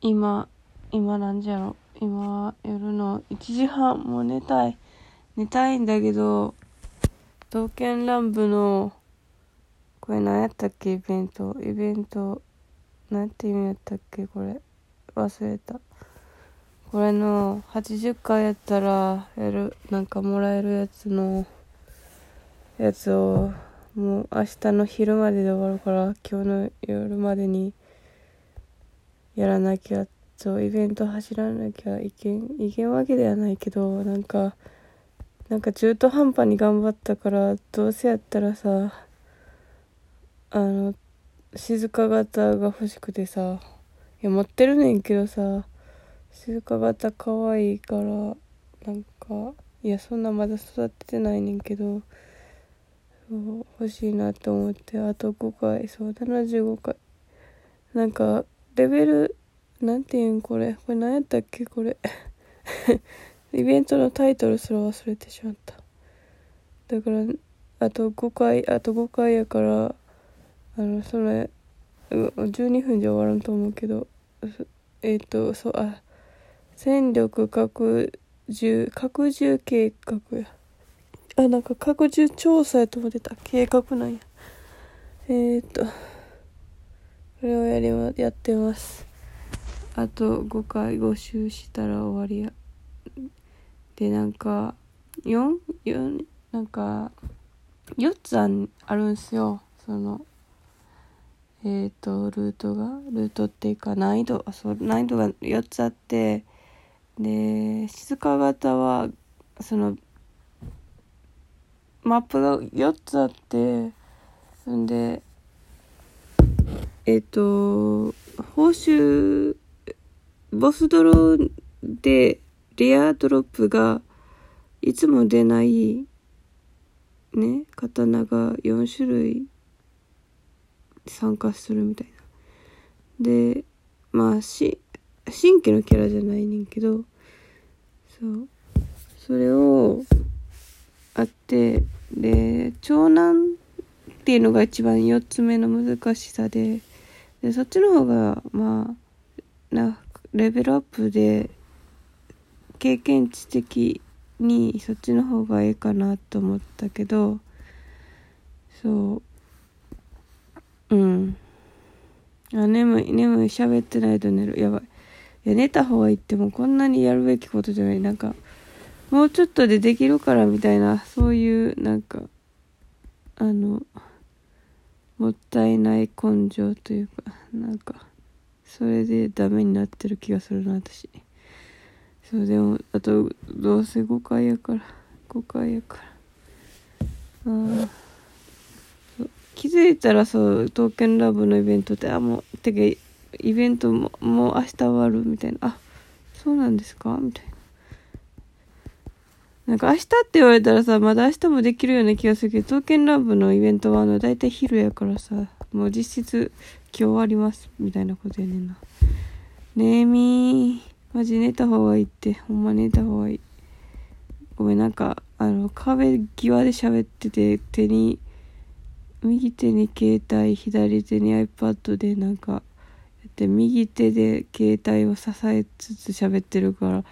今、今何時やろ？今、夜の1時半、もう寝たい。寝たいんだけど、刀剣乱舞の、これ何やったっけ？イベント。イベント、なんて意味やったっけ？これ。忘れた。これの80回やったら、やる、なんかもらえるやつの、やつを、もう明日の昼までで終わるから今日の夜までにやらなきゃそうイベント走らなきゃいけんいけんわけではないけどなんかなんか中途半端に頑張ったからどうせやったらさあの静か型が欲しくてさいや持ってるねんけどさ静か型可愛いからなんかいやそんなまだ育ててないねんけど欲しいなと思ってあと5回そう75回。なんかレベルなんていうんこれ？これ何やったっけ？これ。イベントのタイトルすら忘れてしまった。だからあと5回あと5回やからあのそれ12分じゃ終わらんと思うけどえっ、ー、とそうあ戦力拡充拡充計画や。あ、なんか拡充調査やと思ってた。計画なんや。えー、っと、これをやりま、やってます。あと5回5周したら終わりや。で、なんか、4、4、なんか、4つああるんすよ。その、えっ、と、ルートが、ルートっていうか難易度、そう、難易度が4つあって、で、静か型は、その、マップが4つあってそんでえっ、ー、と報酬ボスドローでレアドロップがいつも出ないね刀が4種類参加するみたいな。でまあし新規のキャラじゃないねんけどそう。それをあってで長男っていうのが一番4つ目の難しさででそっちの方がまあなレベルアップで経験値的にそっちの方がいいかなと思ったけどそう。うん。あ眠い眠い喋ってないと寝る。やばい。いや寝た方がいいってもこんなにやるべきことじゃない。なんかもうちょっとでできるからみたいな、そういうなんか、あの、もったいない根性というか、なんか、それでダメになってる気がするな、私。そう、でも、あと、どうせ5回やから、5回やから。あ。気づいたらそう、刀剣ラブのイベントって、あ、もう、てか、イベントも、もう明日終わるみたいな。あ、そうなんですかみたいな。なんか明日って言われたらさ、まだ明日もできるような気がするけど、刀剣乱舞のイベントはあの、だいたい昼やからさ、もう実質今日終わります、みたいなことやねんな。ねえみー、マジ寝た方がいいって、ほんま寝た方がいい。ごめん、なんか、あの、壁際で喋ってて、手に、右手に携帯、左手に iPad でなんか、やって、右手で携帯を支えつつ喋ってるから、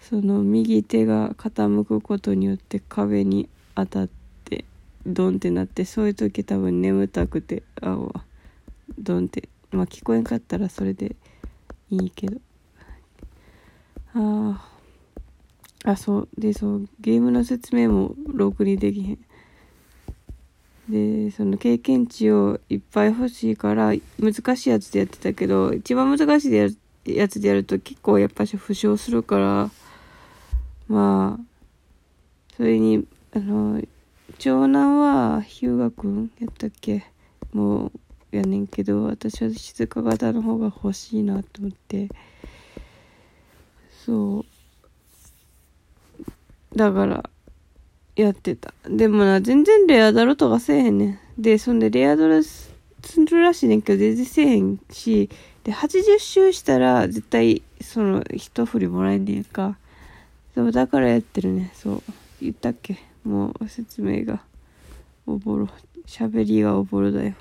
その右手が傾くことによって壁に当たってドンってなってそういう時多分眠たくてあドンってまあ聞こえんかったらそれでいいけど。ああそう。でそうゲームの説明もろくにできへん。でその経験値をいっぱい欲しいから難しいやつでやってたけど一番難しいやつでやると結構やっぱし負傷するからまあ、それに、あの、長男は日向くんやったっけ？もうやねんけど、私は静か型の方が欲しいなと思って、そう。だから、やってた。でもな、全然レアドロとかせえへんねん。で、そんでレアドロするらしいねんけど、全然せえへんし、で、80周したら絶対、その、一振りもらえんねんか。そうだからやってるね。そう言ったっけ？もう説明が。おぼろ。喋りがおぼろだよ。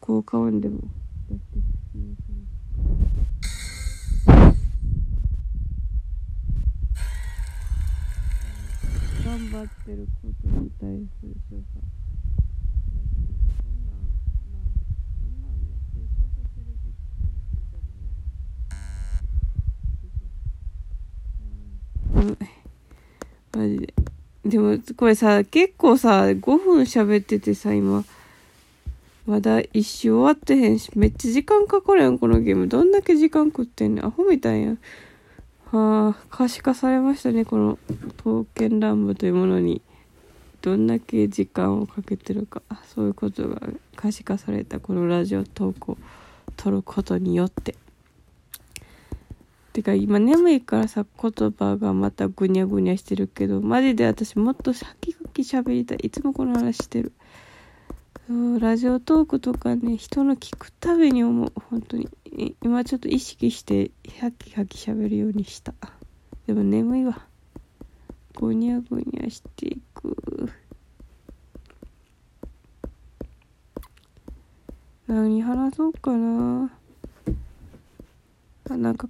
効果音でも。やって頑張ってることに対する称賛査うんマジで。でもこれさ結構さ5分喋っててさ今。まだ一周終わってへんしめっちゃ時間かかるやんこのゲーム。どんだけ時間食ってんねん。アホみたいやん。はあ可視化されましたねこの刀剣乱舞というものに。どんだけ時間をかけてるか。そういうことが可視化されたこのラジオ投稿撮ることによって。てか今眠いからさ言葉がまたぐにゃぐにゃしてるけどマジで私もっと先々喋りたい。いつもこの話してる。そうラジオトークとかね人の聞くたびに思う。本当に。今ちょっと意識してハキハキ喋るようにした。でも眠いわ。ぐにゃぐにゃしていく。何話そうかな。あなんか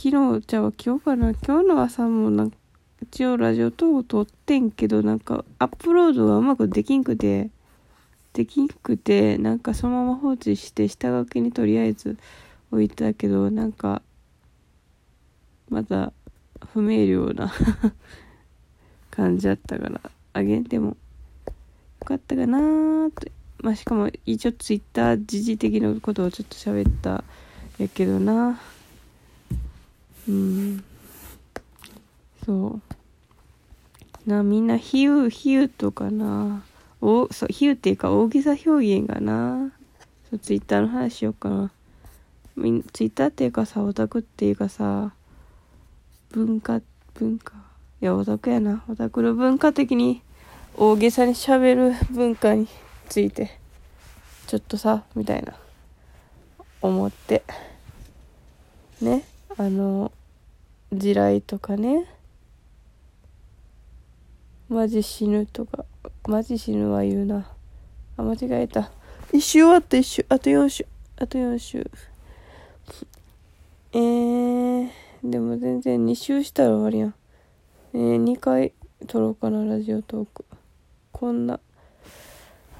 昨日じゃあ今日かな今日の朝もなんか一応ラジオ等を撮ってんけどなんかアップロードがうまくできんくてできんくてなんかそのまま放置して下書きにとりあえず置いたけどなんかまだ不明瞭な 感じだったからあげんでもよかったかなーって。まあしかも一応ツイッター時事的なことをちょっと喋ったやけどな。うん。そう。なみんな比喩比喩とかな。おそう比喩っていうか大げさ表現がな。そうツイッターの話しようかな。みんツイッターっていうかさオタクっていうかさ文化文化。いやオタクやな。オタクの文化的に大げさにしゃべる文化についてちょっとさみたいな。思って。ね。あの地雷とかね。マジ死ぬとか。マジ死ぬは言うな。あ間違えた。一周終わった一周。あと4周。あと4周。えー、でも全然2周したら終わりやん。えー、2回撮ろうかなラジオトーク。こんな。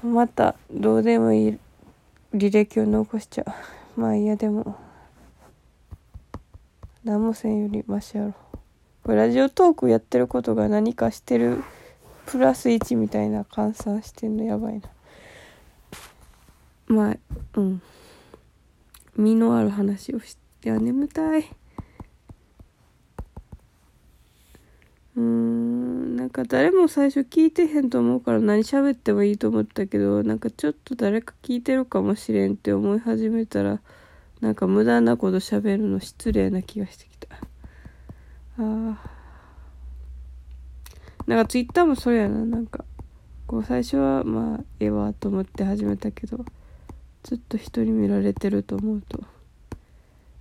またどうでもいい履歴を残しちゃう。まあいやでも。何もせんよりマシやろ。これラジオトークやってることが何かしてるプラス1みたいな換算してんのやばいな。まあうん。身のある話をしていや眠たい。うんなんか誰も最初聞いてへんと思うから何喋ってもいいと思ったけどなんかちょっと誰か聞いてるかもしれんって思い始めたらなんか無駄なこと喋るの失礼な気がしてきた。ああなんかツイッターもそれやな。なんかこう最初はまあええわと思って始めたけどずっと人に見られてると思うと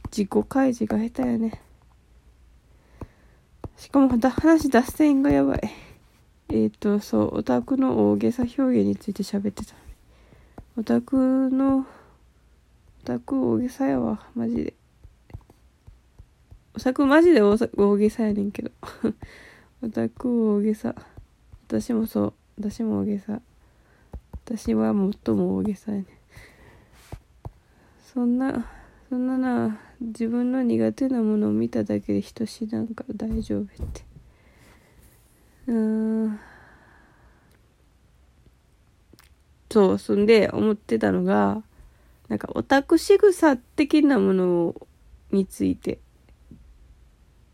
自己開示が下手やね。しかも話脱線がやばい。えっ、ー、とそうオタクの大げさ表現について喋ってたオタクのタク大げさやわ。マジで。お作マジで大げさやねんけど。オタク大げさ。私もそう。私も大げさ。私は最も大げさやねそんなそんなな自分の苦手なものを見ただけで人死なんか大丈夫って。うんそう。そんで思ってたのがなんかオタク仕草的なものについて。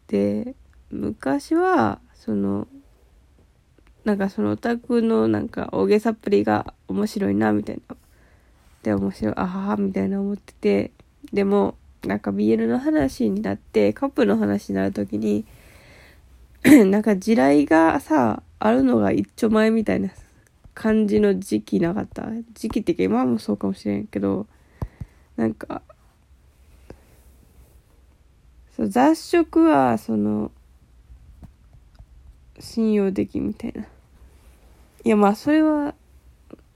で昔はそのなんかそのオタクのなんか大げさっぷりが面白いなみたいな。で面白いあははみたいな思ってて。でもなんか BL の話になってカップの話になる時に なんか地雷がさあるのが一丁前みたいな感じの時期なかった。時期っていうか今もそうかもしれんけどなんかそう雑食はその信用できみたいな。いやまあそれは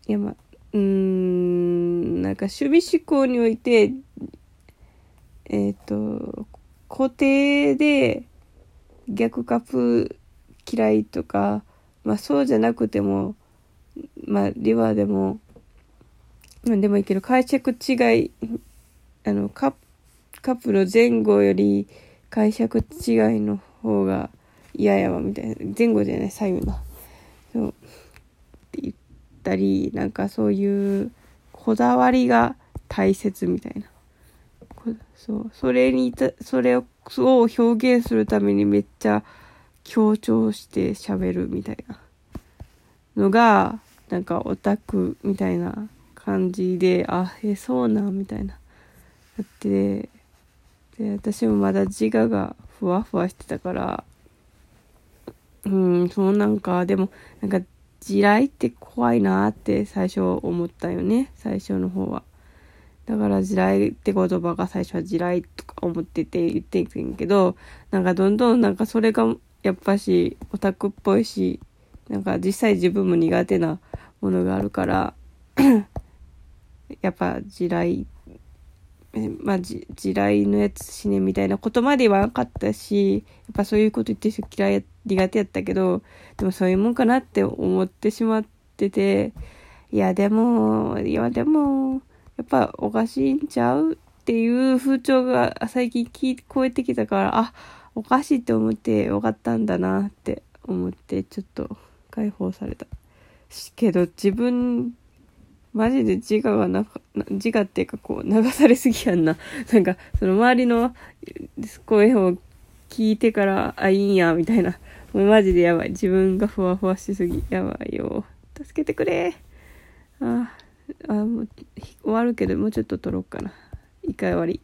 いやまあうんなんか守備思考においてえっ、ー、と固定で逆カップ嫌いとかまあそうじゃなくても、まあリバーでも、まあでもいいけど、解釈違い、あの、カカップの前後より解釈違いの方が嫌やわ、みたいな。前後じゃない、左右な。そう。って言ったり、なんかそういうこだわりが大切みたいな。そうそれにそれを表現するためにめっちゃ強調して喋るみたいなのがなんかオタクみたいな感じであえそうなみたいな。だってで私もまだ自我がふわふわしてたからうんそうなんか。でもなんか地雷って怖いなって最初思ったよね。最初の方は。だから地雷って言葉が最初は地雷とか思ってて言ってんけど、なんかどんどんなんかそれがやっぱしオタクっぽいし、なんか実際自分も苦手なものがあるからやっぱ地雷、まあ地雷のやつ死ねみたいなことまで言わなかったし、やっぱそういうこと言ってる人嫌い、苦手やったけど、でもそういうもんかなって思ってしまってて、いやでも、いやでも、やっぱおかしいんちゃうっていう風潮が最近聞こえてきたから、あ、おかしいって思って分かったんだなって思って、ちょっと解放された。けど自分、マジで自我がなか、自我っていうかこう流されすぎやんな。なんか、その周りの声を聞いてから、あ、いいんや、みたいな。もうマジでやばい。自分がふわふわしすぎ。やばいよ。助けてくれ。ああ。もう終わるけどもうちょっと撮ろうかな一回終わり